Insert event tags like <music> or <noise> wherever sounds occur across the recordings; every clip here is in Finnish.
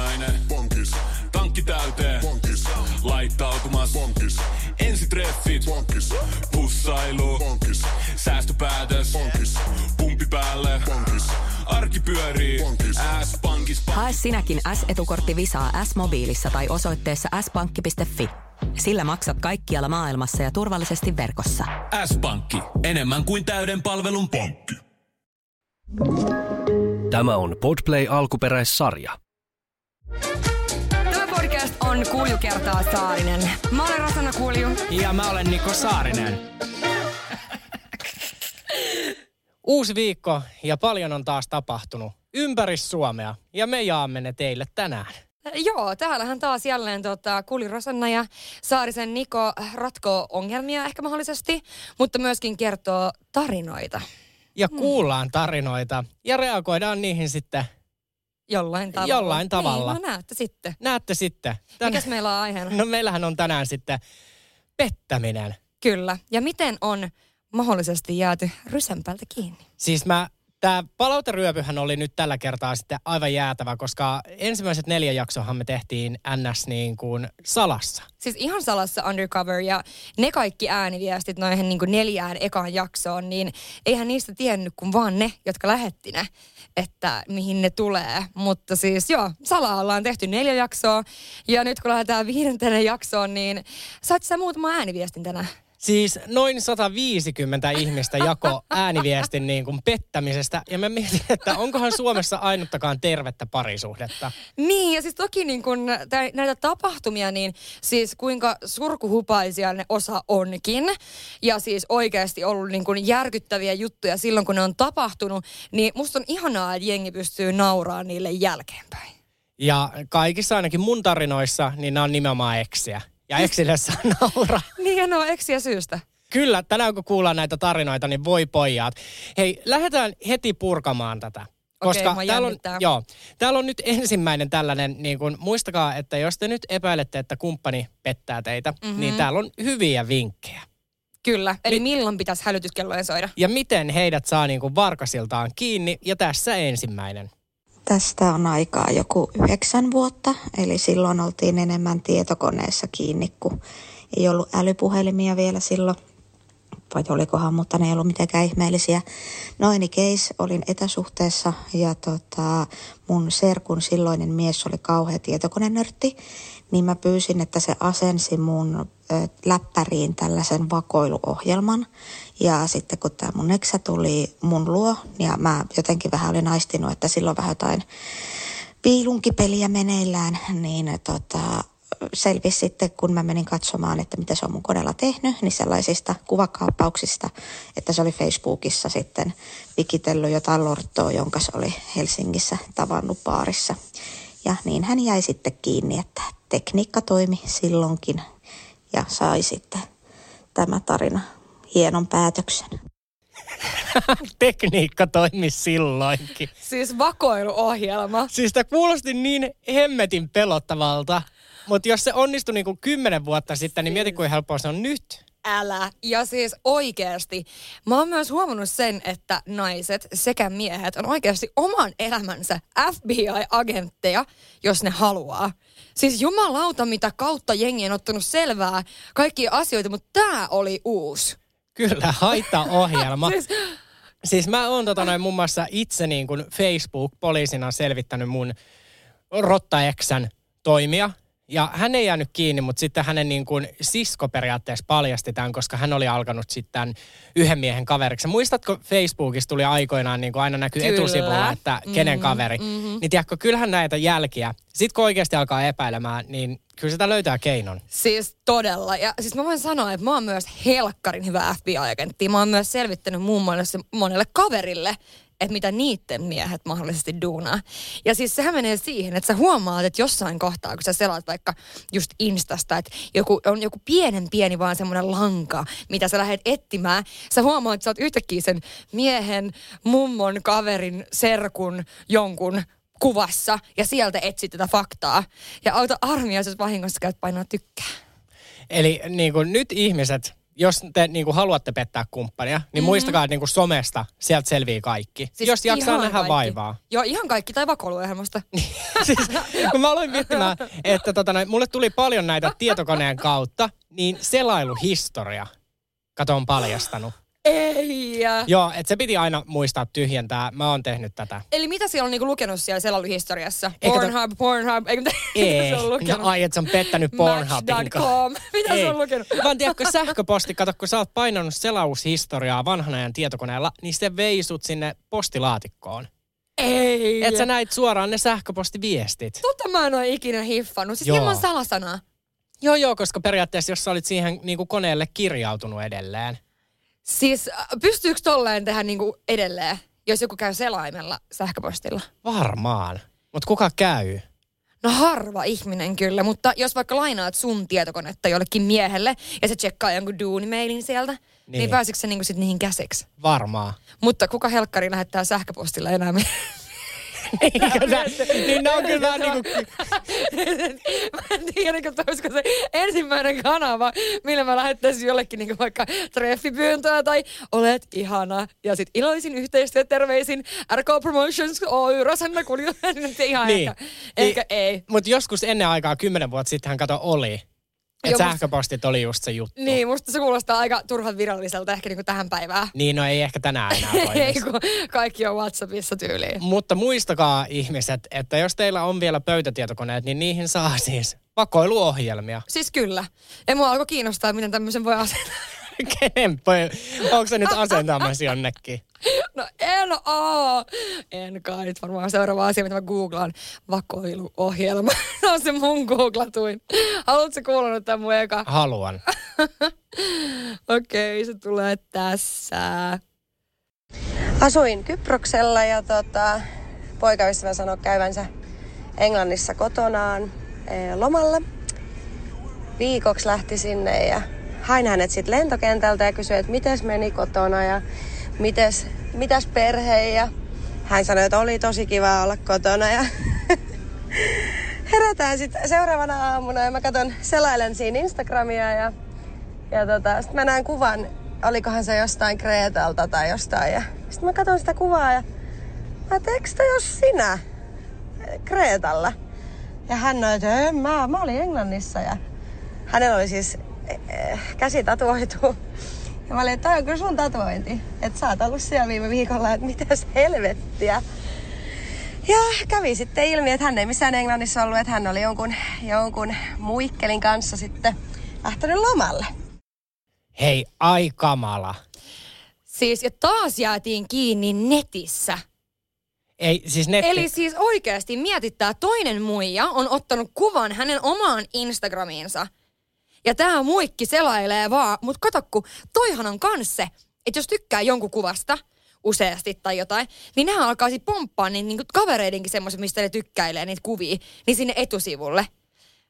aamiainen. Bonkis. Tankki täyteen. Bonkis. Laittautumas. Bonkis. Ensitreffit. Bonkis. Pussailu. Bonkis. Säästöpäätös. Bonkis. Pumpi päälle. Bonkis. Arki pyörii. Bonkis. S-pankis. Hae sinäkin S-etukortti Visaa S-mobiilissa tai osoitteessa s-pankki.fi. Sillä maksat kaikkialla maailmassa ja turvallisesti verkossa. S-pankki. Enemmän kuin täyden palvelun pankki. Tämä on Podplay alkuperäissarja. Tämä podcast on Kulju kertaa Saarinen. Mä olen Rosanna Kulju. Ja mä olen Niko Saarinen. Uusi viikko ja paljon on taas tapahtunut ympäri Suomea ja me jaamme ne teille tänään. Joo, täällähän taas jälleen tota, Kulju Rosanna ja Saarisen Niko ratkoo ongelmia ehkä mahdollisesti, mutta myöskin kertoo tarinoita Ja kuullaan tarinoita ja reagoidaan niihin sitten. Jollain tavalla. Jollain tavalla. Niin, no näette sitten. Näette sitten. Tän... Mikäs meillä on aiheena? No meillähän on tänään sitten pettäminen. Kyllä. Ja miten on mahdollisesti jääty rysämpältä kiinni? Siis mä, tää palauteryöpyhän oli nyt tällä kertaa sitten aivan jäätävä, koska ensimmäiset neljä jaksohan me tehtiin NS niin kuin salassa. Siis ihan salassa undercover ja ne kaikki ääniviestit noihin niin kuin neljään ekaan jaksoon, niin eihän niistä tiennyt kuin vaan ne, jotka lähetti ne, että mihin ne tulee. Mutta siis joo, salaa ollaan tehty neljä jaksoa ja nyt kun lähdetään viidentenä jaksoon, niin saat sä muutama ääniviestin tänään? Siis noin 150 ihmistä jako ääniviestin niin kuin pettämisestä. Ja mä mietin, että onkohan Suomessa ainuttakaan tervettä parisuhdetta. Niin, ja siis toki niin kun tä- näitä tapahtumia, niin siis kuinka surkuhupaisia ne osa onkin. Ja siis oikeasti ollut niin kun järkyttäviä juttuja silloin, kun ne on tapahtunut. Niin musta on ihanaa, että jengi pystyy nauraamaan niille jälkeenpäin. Ja kaikissa ainakin mun tarinoissa, niin nämä on nimenomaan eksiä. Ja eksille saa nauraa. Niin, ja no eksiä syystä. Kyllä, tänään kun kuullaan näitä tarinoita, niin voi pojat. Hei, lähdetään heti purkamaan tätä. Koska mua täällä on, joo, täällä on nyt ensimmäinen tällainen, niin kun, muistakaa, että jos te nyt epäilette, että kumppani pettää teitä, Mhm. mm-hmm. niin täällä on hyviä vinkkejä. Kyllä. Eli milloin pitäisi hälytyskellojen soida? Ja miten heidät saa niin kuin varkasiltaan kiinni, ja tässä ensimmäinen. Tästä on aikaa joku yhdeksän vuotta, eli silloin oltiin enemmän tietokoneessa kiinni, kun ei ollut älypuhelimia vielä silloin. Vai olikohan, mutta ne ei ollut mitenkään ihmeellisiä. No any case, olin etäsuhteessa ja tota, mun serkun silloinen mies oli kauhea tietokonenörtti. Niin mä pyysin, että se asensi mun läppäriin tällaisen vakoiluohjelman. Ja sitten kun tämä mun eksä tuli mun luo, ja mä jotenkin vähän olin aistinut, että silloin vähän jotain piilunkipeliä meneillään, niin tota, selvisi sitten, kun mä menin katsomaan, että mitä se on mun koneella tehnyt, niin sellaisista kuvakaappauksista, että se oli Facebookissa sitten vikitellyt jotain lortoa, jonka se oli Helsingissä tavannut baarissa. Ja niin hän jäi sitten kiinni, että tekniikka toimi silloinkin ja sai sitten tämä tarina hienon päätöksen. <laughs> Tekniikka toimi silloinkin. Siis vakoiluohjelma. Siis tämä kuulosti niin hemmetin pelottavalta, mutta jos se onnistui niin kuin kymmenen vuotta sitten, niin mieti kuinka helppoa se on nyt. Älä. Ja siis oikeasti. Mä oon myös huomannut sen, että naiset sekä miehet on oikeasti oman elämänsä FBI-agentteja, jos ne haluaa. Siis jumalauta, mitä kautta jengi on ottanut selvää kaikkia asioita, mutta tää oli uusi. Kyllä, haittaohjelma. <laughs> Siis, Siis mä oon tota noin muun muassa itse niin kuin Facebook-poliisina selvittänyt mun rottaeksän toimia. Ja hän ei jäänyt kiinni, mutta sitten hänen niin kuin sisko periaatteessa paljasti tämän, koska hän oli alkanut sitten yhden miehen kaveriksi. Muistatko Facebookissa tuli aikoinaan, niin kuin aina näkyy Kyllä. etusivulla, että kenen kaveri. Mm-hmm. Niin tiedätkö, kyllähän näitä jälkiä. Sitten kun oikeasti alkaa epäilemään, niin kyllä sitä löytää keinon. Siis todella. Ja siis mä voin sanoa, että mä oon myös helkkarin hyvä FBI-agentti. Mä oon myös selvittänyt muun muassa monelle kaverille, että mitä niiden miehet mahdollisesti duunaa. Ja siis sehän menee siihen, että sä huomaat, että jossain kohtaa, kun sä selaat vaikka just Instasta, että joku, on joku pienen pieni vaan semmoinen lanka, mitä sä lähdet etsimään. Sä huomaat, että sä oot yhtäkkiä sen miehen, mummon, kaverin, serkun, jonkun kuvassa ja sieltä etsit tätä faktaa. Ja auta armia, jos vahingossa käyt painaa tykkää. Eli niin kuin nyt ihmiset, jos te niin kuin haluatte pettää kumppania, niin mm-hmm. muistakaa, että niin kuin somesta sieltä selvii kaikki. Siis jos jaksaa nähdä kaikki. vaivaa. Joo, ihan kaikki, tai vakoiluohjelmasta. <laughs> siis, kun mä aloin miettimään, että tota, noin, mulle tuli paljon näitä tietokoneen kautta, niin selailuhistoria, kato on paljastanut. Ei. Joo, että se piti aina muistaa tyhjentää. Mä oon tehnyt tätä. Eli mitä siellä on niinku lukenut siellä selailuhistoriassa? Eikä to- Pornhub, Pornhub, eikö mitä, Ei. <laughs> mitä se on lukenut? No, ai, että se on pettänyt Pornhubin kanssa. <laughs> Mitä Ei. se on lukenut? Vaan tiedätkö, sähköposti, kato, kun sä oot painanut selaushistoriaa vanhan ajan tietokoneella, niin se veisut sinne postilaatikkoon. Ei. Et sä näit suoraan ne sähköpostiviestit. Tota mä en ole ikinä hiffannut. Siis Joo. ilman salasanaa. Joo, joo, koska periaatteessa jos sä olit siihen niin kuin koneelle kirjautunut edelleen. Siis äh, pystyykö tolleen tehdä niinku edelleen, jos joku käy selaimella sähköpostilla? Varmaan. Mutta kuka käy? No harva ihminen kyllä, mutta jos vaikka lainaat sun tietokonetta jollekin miehelle ja se tsekkaa jonkun duunimailin sieltä, niin, Niin. niin pääsikö se niinku sit niihin käsiksi? Varmaan. Mutta kuka helkkari lähettää sähköpostilla enää? Eikö nää- niin ne on kyllä vähän niin kuin... mä en tiedä, että olisiko se ensimmäinen kanava, millä mä lähettäisin jollekin niin vaikka treffipyyntöä tai olet ihana. Ja sit iloisin yhteistyöterveisin RK Promotions Oy, Rosanna Kulju. ihan Niin. ehkä, ehkä ei. Mutta joskus ennen aikaa, kymmenen vuotta sitten hän kato oli. Joo, musta- sähköpostit oli just se juttu. Niin, musta se kuulostaa aika turhan viralliselta ehkä niin tähän päivään. Niin, no ei ehkä tänään enää <laughs> ei, kun kaikki on Whatsappissa tyyliin. Mutta muistakaa ihmiset, että jos teillä on vielä pöytätietokoneet, niin niihin saa siis vakoiluohjelmia. Siis kyllä. Ja mua alkoi kiinnostaa, miten tämmöisen voi asentaa. Kenen pö- Onko se nyt asentamassa jonnekin? No en oo. En kai. Nyt varmaan seuraava asia, mitä mä googlaan. Vakoiluohjelma. Se <laughs> on se mun googlatuin. Haluatko kuulla nyt tämän mun eka? Haluan. <laughs> Okei, se tulee tässä. Asuin Kyproksella ja tota, poikaystävä sanoi käyvänsä Englannissa kotonaan eh, lomalle. Viikoksi lähti sinne ja hain hänet sitten lentokentältä ja kysyi, että mites meni kotona ja mites, mitäs perhe ja hän sanoi, että oli tosi kiva olla kotona ja <laughs> herätään sitten seuraavana aamuna ja mä katson, selailen siinä Instagramia ja, ja tota, sitten mä näen kuvan, olikohan se jostain Kreetalta tai jostain ja sitten mä katson sitä kuvaa ja mä toi jos sinä Kreetalla? Ja hän nói, että mä, mä olin Englannissa ja hänellä oli siis käsi tatuoitu. Ja mä olin, että toi on kyllä sun tatuointi. Että sä oot ollut siellä viime viikolla, että mitäs helvettiä. Ja kävi sitten ilmi, että hän ei missään Englannissa ollut, että hän oli jonkun, jonkun muikkelin kanssa sitten lähtenyt lomalle. Hei, ai kamala. Siis, ja taas jäätiin kiinni netissä. Ei, siis netti... Eli siis oikeasti mietittää, toinen muija on ottanut kuvan hänen omaan Instagramiinsa. Ja tämä muikki selailee vaan, mutta kato kun toihan on kans se, että jos tykkää jonkun kuvasta useasti tai jotain, niin nehän alkaa sitten pomppaa niin, niin kavereidenkin semmoiset, mistä ne tykkäilee niitä kuvia, niin sinne etusivulle.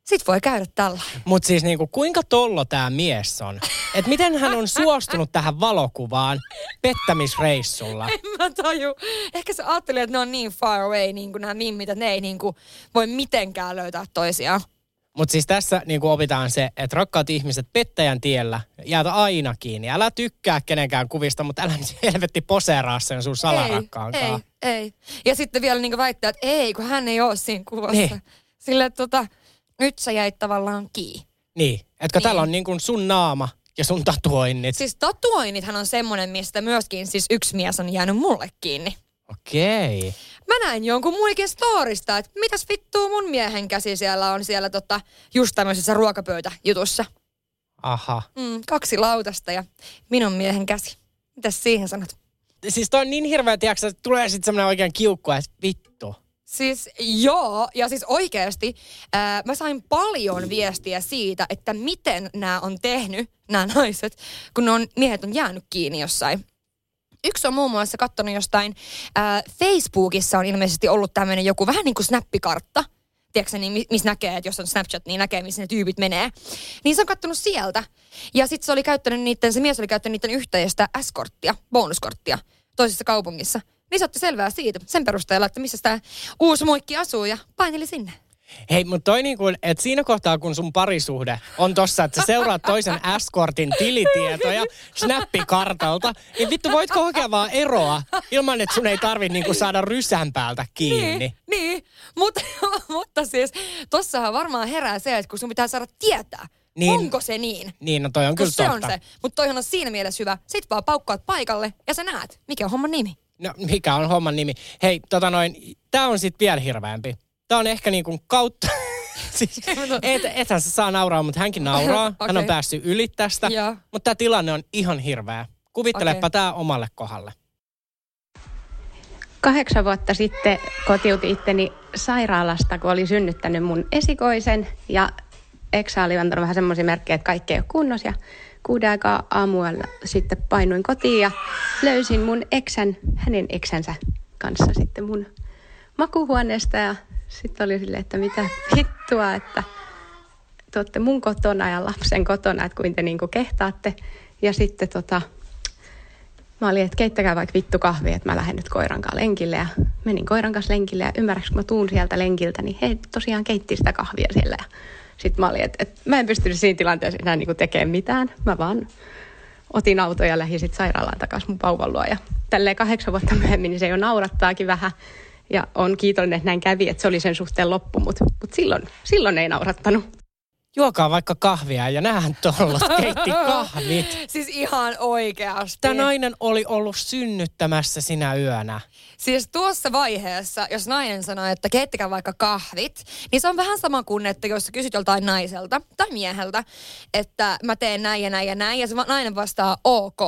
Sitten voi käydä tällä. Mutta siis niinku, kuinka tollo tämä mies on? Et miten hän on suostunut tähän valokuvaan pettämisreissulla? <laughs> En mä taju. Ehkä se ajattelee, että ne on niin far away, niin nämä mimmit, että ne ei niin kuin voi mitenkään löytää toisiaan. Mutta siis tässä niinku opitaan se, että rakkaat ihmiset pettäjän tiellä jäätä aina kiinni. Älä tykkää kenenkään kuvista, mutta älä nyt helvetti poseeraa sen sun salarakkaan ei, ei, ei. Ja sitten vielä niin väittää, että ei, kun hän ei ole siinä kuvassa. Niin. Sille, että tota, nyt sä jäit tavallaan kiinni. Niin, etkö Niin. täällä on niinku sun naama ja sun tatuoinnit. Siis tatuoinnithan on semmoinen, mistä myöskin siis yksi mies on jäänyt mulle kiinni. Okei. Mä näin jonkun muikin storista, että mitäs vittua mun miehen käsi siellä on siellä tota, just tämmöisessä ruokapöytäjutussa. Aha. Mm, kaksi lautasta ja minun miehen käsi. Mitäs siihen sanot? Siis toi on niin hirveä, tiiäksä, että tulee sitten semmoinen oikein kiukku, että vittu. Siis joo, ja siis oikeasti ää, mä sain paljon viestiä siitä, että miten nämä on tehnyt, nämä naiset, kun ne on, miehet on jäänyt kiinni jossain. Yksi on muun muassa katsonut jostain, ää, Facebookissa on ilmeisesti ollut tämmöinen joku vähän niin kuin snappikartta. Tiedätkö niin, mi- missä näkee, että jos on Snapchat, niin näkee, missä ne tyypit menee. Niin se on kattonut sieltä. Ja sitten se oli käyttänyt niiden, se mies oli käyttänyt niiden yhteistä S-korttia, bonuskorttia, toisessa kaupungissa. Niin se otti selvää siitä, sen perusteella, että missä tämä uusi muikki asuu ja paineli sinne. Hei, mutta toi niinku, että siinä kohtaa, kun sun parisuhde on tossa, että sä seuraat toisen escortin tilitietoja snappikartalta, niin vittu voitko hakea vaan eroa ilman, että sun ei tarvi niinku saada rysän päältä kiinni. Niin, niin. Mutta, <laughs> mutta siis tossahan varmaan herää se, että kun sun pitää saada tietää, Niin. niin. onko se niin. Niin, no toi on Kun kyllä se totta. on se. Mutta toihan on siinä mielessä hyvä. Sit vaan paukkaat paikalle ja sä näet, mikä on homman nimi. No, mikä on homman nimi? Hei, tota noin, tää on sit vielä hirveämpi. Tää on ehkä niinku kautta... <laughs> siis, et, ethän sä saa nauraa, mutta hänkin nauraa. <laughs> Hän on päässyt yli tästä. Joo. Mutta tämä tilanne on ihan hirveä. Kuvittelepa Okei. tämä omalle kohdalle. Kahdeksan vuotta sitten kotiutin itteni sairaalasta, kun oli synnyttänyt mun esikoisen ja Eksa oli antanut vähän semmoisia merkkejä, että kaikki ei ole kunnossa ja kuuden aikaa aamuella sitten painuin kotiin ja löysin mun eksän, hänen eksänsä kanssa sitten mun makuhuoneesta ja sitten oli silleen, että mitä vittua, että te olette mun kotona ja lapsen kotona, että kuin te niinku kehtaatte. Ja sitten tota, Mä olin, että keittäkää vaikka vittu kahvia, että mä lähden nyt koiran kanssa lenkille. Ja menin koiran kanssa lenkille ja ymmärräks, kun mä tuun sieltä lenkiltä, niin he tosiaan keitti sitä kahvia siellä. Ja sitten mä olin, että, että mä en pystynyt siinä tilanteessa enää niinku tekemään mitään. Mä vaan otin auto ja lähdin sitten sairaalaan takaisin mun vauvan luo. Ja tälleen kahdeksan vuotta myöhemmin, niin se jo naurattaakin vähän. Ja on kiitollinen, että näin kävi, että se oli sen suhteen loppu, mutta mut silloin, silloin ei naurattanut. Juokaa vaikka kahvia ja nähän tollot keitti <laughs> kahvit. Siis ihan oikeasti. Tämä nainen oli ollut synnyttämässä sinä yönä. Siis tuossa vaiheessa, jos nainen sanoo, että keittäkää vaikka kahvit, niin se on vähän sama kuin, että jos sä kysyt joltain naiselta tai mieheltä, että mä teen näin ja näin ja näin, ja se nainen vastaa ok.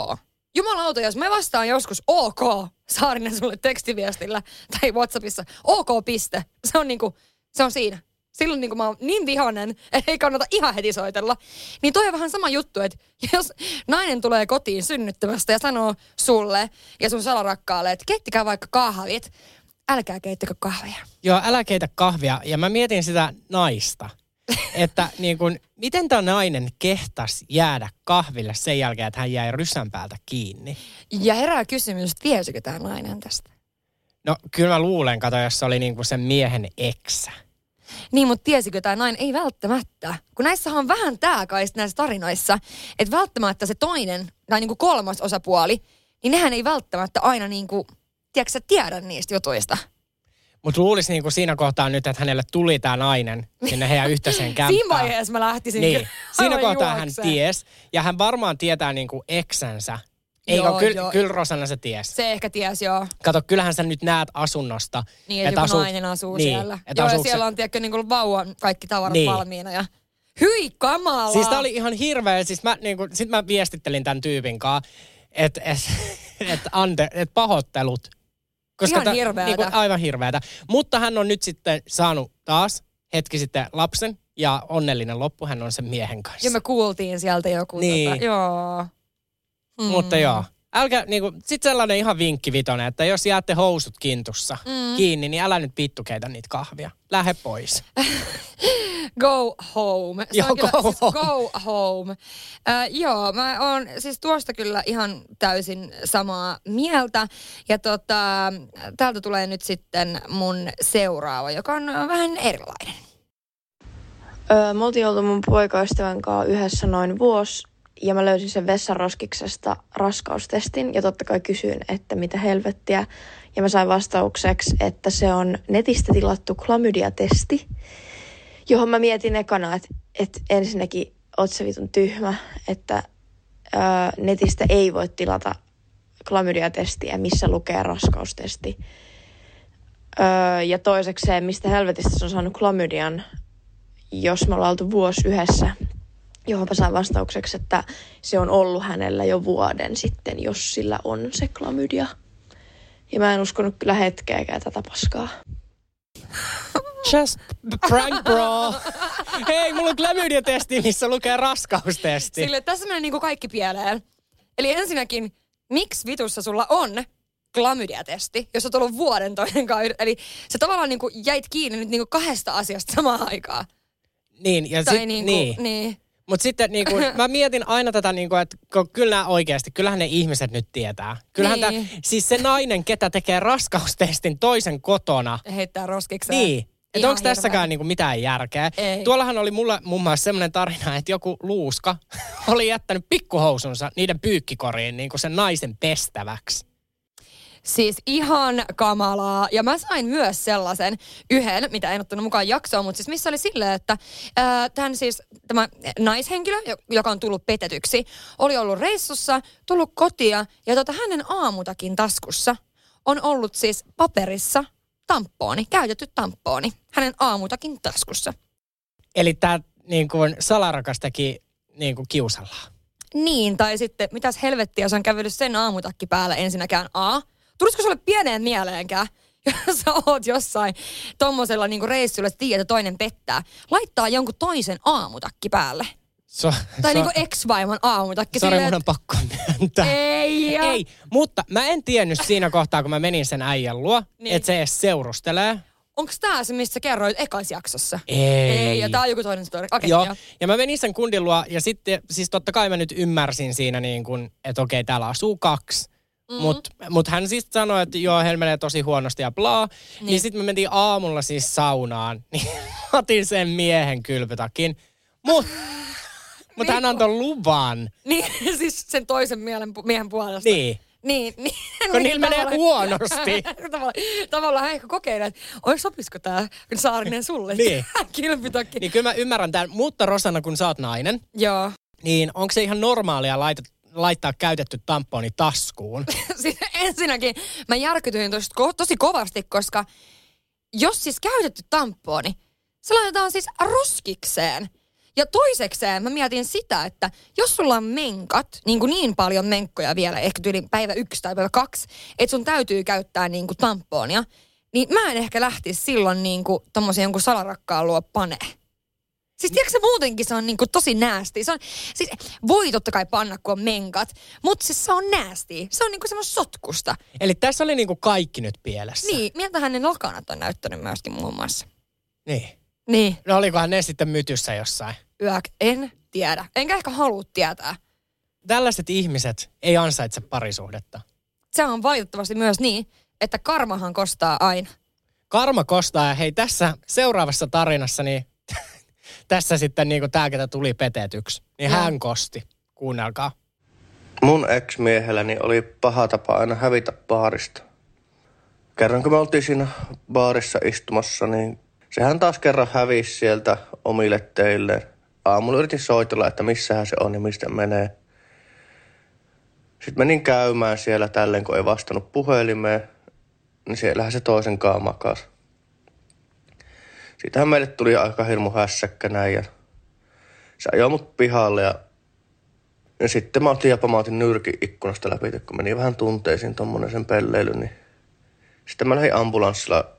Jumalauta, jos mä vastaan joskus ok, Saarinen sulle tekstiviestillä tai Whatsappissa, ok piste. Se on niinku, se on siinä. Silloin niin mä oon niin vihainen, että ei kannata ihan heti soitella. Niin toi on vähän sama juttu, että jos nainen tulee kotiin synnyttämästä ja sanoo sulle ja sun salarakkaalle, että keittikää vaikka kahvit, älkää keittäkö kahvia. Joo, älä keitä kahvia. Ja mä mietin sitä naista. Että niin kun, miten tämä nainen kehtas jäädä kahville sen jälkeen, että hän jäi rysän päältä kiinni? Ja herää kysymys, että tiesikö tämä nainen tästä? No kyllä mä luulen, kato, jos se oli niin kuin sen miehen eksä. Niin, mutta tiesikö tämä nainen? Ei välttämättä. Kun näissähän on vähän tämä kai näissä tarinoissa, että välttämättä se toinen tai niinku kolmas osapuoli, niin nehän ei välttämättä aina niinku, tiedätkö sä, tiedä niistä jutuista. Mutta luulisi niin kuin siinä kohtaa nyt, että hänelle tuli tämä nainen sinne heidän <laughs> yhteiseen kämppään. Siinä vaiheessa mä lähtisin Niin, <laughs> siinä kohtaa hän juokseen. ties. Ja hän varmaan tietää niin kuin eksänsä. Eikö, Joo, kyllä, joo. kyllä Rosanna se ties. Se ehkä ties, joo. Kato, kyllähän sä nyt näet asunnosta. Niin, että joku nainen asuu niin, siellä. että Joo, ja se- siellä on tiedätkö, niin vauvan kaikki tavarat Niin. valmiina. Ja... Hyi kamala! Siis tää oli ihan hirveä. Siis mä, niin kuin, sit mä viestittelin tämän tyypin kanssa, että et, <laughs> et, ante, et pahoittelut. Ihan hirveätä. Niin kuin, aivan hirveätä. Mutta hän on nyt sitten saanut taas hetki sitten lapsen ja onnellinen loppu. Hän on sen miehen kanssa. Ja me kuultiin sieltä joku. Niin. Tota, joo. Mm. Mutta joo. Älkää, niinku, sit sellainen ihan vinkki vitonen, että jos jäätte housut kintussa mm. kiinni, niin älä nyt vittu keitä niitä kahvia. Lähde pois. <laughs> Go home. Se Joo, on kyllä, go siis home. go home. Äh, joo, mä oon siis tuosta kyllä ihan täysin samaa mieltä. Ja tota, täältä tulee nyt sitten mun seuraava, joka on vähän erilainen. Öö, me oltiin oltu mun poikaystävän kanssa yhdessä noin vuosi ja mä löysin sen vessanroskiksesta raskaustestin ja totta kai kysyin, että mitä helvettiä. Ja mä sain vastaukseksi, että se on netistä tilattu klamydia-testi, johon mä mietin ekana, että, että ensinnäkin oot sä vitun tyhmä, että öö, netistä ei voi tilata klamydia-testiä, missä lukee raskaustesti. Öö, ja toisekseen, mistä helvetistä se on saanut klamydian, jos me ollaan oltu vuosi yhdessä, johon mä sain vastaukseksi, että se on ollut hänellä jo vuoden sitten, jos sillä on se klamydia. Ja mä en uskonut kyllä hetkeäkään tätä paskaa. Just prank bro. Hei, mulla on klamydia-testi, missä lukee raskaustesti. Sille tässä menee niinku kaikki pieleen. Eli ensinnäkin, miksi vitussa sulla on klamydia-testi, jos oot ollut vuoden toinen kanssa. Eli se tavallaan niinku jäit kiinni nyt niinku kahdesta asiasta samaan aikaan. Niin, ja Tai sit, niinku, niin. niin. Mutta sitten niin kun, <laughs> mä mietin aina tätä, niin kun, että kyllä nämä oikeasti, kyllähän ne ihmiset nyt tietää. Kyllähän Niin. tää, siis se nainen, ketä tekee raskaustestin toisen kotona, Heittää roskikseen. niin, Että onko tässäkään niinku mitään järkeä. Ei. Tuollahan oli mulla muun muassa semmoinen tarina, että joku luuska <laughs> oli jättänyt pikkuhousunsa niiden pyykkikoriin niinku sen naisen pestäväksi. Siis ihan kamalaa. Ja mä sain myös sellaisen yhden, mitä en ottanut mukaan jaksoon, mutta siis missä oli silleen, että ää, tämän siis, tämä naishenkilö, jo- joka on tullut petetyksi, oli ollut reissussa, tullut kotia ja tota, hänen aamutakin taskussa on ollut siis paperissa tampooni, käytetty tampooni, hänen aamutakin taskussa. Eli tämä niinku salarakas teki niinku kiusallaan. Niin, tai sitten mitäs helvettiä, jos on kävellyt sen aamutakki päällä ensinnäkään A. Tulisiko sulle pieneen mieleenkään, <laughs> jos sä oot jossain tommosella niinku reissulla, että tiedät, että toinen pettää, laittaa jonkun toisen aamutakki päälle. So, Tai so, niinku ex-vaimon aamutakki. Sori, mun on pakko myöntää. Ei, Ei, mutta mä en tiennyt siinä kohtaa, kun mä menin sen äijän luo, Niin. että se edes seurustelee. Onko tää se, mistä sä kerroit ekas jaksossa? Ei. Ei, ja tää on joku toinen story. Okei, Joo, joo. ja mä menin sen kundin luo, ja sitten, siis totta kai mä nyt ymmärsin siinä niin kuin, että okei, täällä asuu kaksi. Mhm. Mm. Mutta mut hän siis sanoi, että joo, heillä menee tosi huonosti ja bla. Niin, niin sitten me mentiin aamulla siis saunaan, <laughs> niin otin sen miehen kylpytakin. Mutta <laughs> mut hän antoi luvan. Niin, <laughs> siis sen toisen mielen, miehen puolesta. Niin. Niin, niin. Kun niillä menee huonosti. tavallaan, tavallaan hän ehkä kokeilee, että oi sopisiko tää Saarinen sulle? Niin. Kilpitakki. Niin kyllä mä ymmärrän tämän. Mutta Rosanna, kun sä oot nainen, Joo. niin onko se ihan normaalia laita, laittaa käytetty tamponi taskuun? <laughs> siis ensinnäkin mä järkytyin tosta ko- tosi kovasti, koska jos siis käytetty tamponi, se laitetaan siis roskikseen. Ja toisekseen mä mietin sitä, että jos sulla on menkat, niin, kuin niin paljon menkkoja vielä, ehkä tyyli päivä yksi tai päivä kaksi, että sun täytyy käyttää niin kuin tamponia, niin mä en ehkä lähtisi silloin niin kuin tommosen jonkun salarakkaan luo panee. Siis tiedätkö se muutenkin se on niinku tosi näästi. Se on, siis voi totta kai panna, kun on menkat, mutta siis se on näästi. Se on niinku semmoista sotkusta. Eli tässä oli niinku kaikki nyt pielessä. Niin, miltä hänen lakanat on näyttänyt myöskin muun muassa. Niin. Niin, No olikohan ne sitten mytyssä jossain? yök, en tiedä. Enkä ehkä halua tietää. Tällaiset ihmiset ei ansaitse parisuhdetta. Se on valitettavasti myös niin, että karmahan kostaa aina. Karma kostaa ja hei tässä seuraavassa tarinassa, niin tässä sitten niinku tää, ketä tuli petetyksi, niin Joo. hän kosti. Kuunnelkaa. Mun ex-miehelläni oli paha tapa aina hävitä baarista. Kerran kun me oltiin siinä baarissa istumassa, niin sehän taas kerran hävisi sieltä omille teille. Aamulla yritin soitella, että missähän se on ja mistä menee. Sitten menin käymään siellä tälleen, kun ei vastannut puhelimeen, niin siellähän se toisen makasi. Siitähän meille tuli aika hirmu hässäkkä näin ja se ajoi mut pihalle ja ja sitten mä otin ja pamautin nyrkin ikkunasta läpi, kun meni vähän tunteisiin tommonen sen pelleily, niin sitten mä lähdin ambulanssilla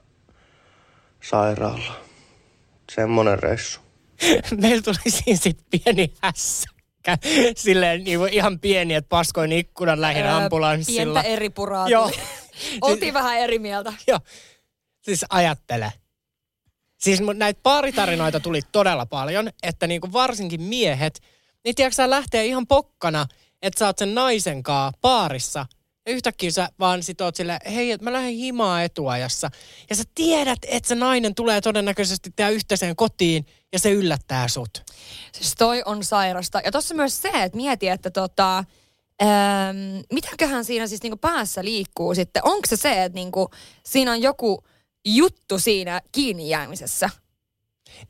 sairaalaan. Semmonen reissu. <laughs> Meillä tuli siinä sitten pieni hässäkkä. Silleen niinku ihan pieni, että paskoin ikkunan lähin Öö, ambulanssilla. Pientä eri puraa Joo. <laughs> Oltiin vähän eri mieltä. Joo. Siis ajattele. Siis näitä paaritarinoita tuli todella paljon, että niinku varsinkin miehet, niin tiedätkö sä lähtee ihan pokkana, että sä oot sen naisen kaa paarissa. Ja yhtäkkiä sä vaan sit oot silleen, hei, että mä lähden himaa etuajassa. Ja sä tiedät, että se nainen tulee todennäköisesti tää yhteiseen kotiin ja se yllättää sut. Siis toi on sairasta. Ja tossa myös se, että mieti, että tota, ähm, mitäköhän siinä siis niinku päässä liikkuu sitten. Onko se se, että niinku, siinä on joku juttu siinä kiinni jäämisessä?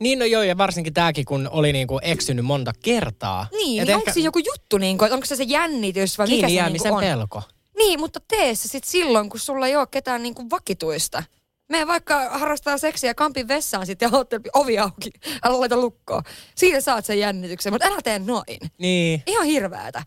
Niin no joo, ja varsinkin tääkin, kun oli niinku eksynyt monta kertaa. Niin, Et niin onko siinä joku juttu, niinku, onko se se jännitys vai mikä se niinku on? pelko. Niin, mutta tee se sitten silloin, kun sulla ei ole ketään niinku vakituista. Me vaikka harrastaa seksiä kampin vessaan sitten ja oottele ovi auki. Älä laita lukkoon. Siitä saat sen jännityksen, mutta älä tee noin. Niin. Ihan hirveätä.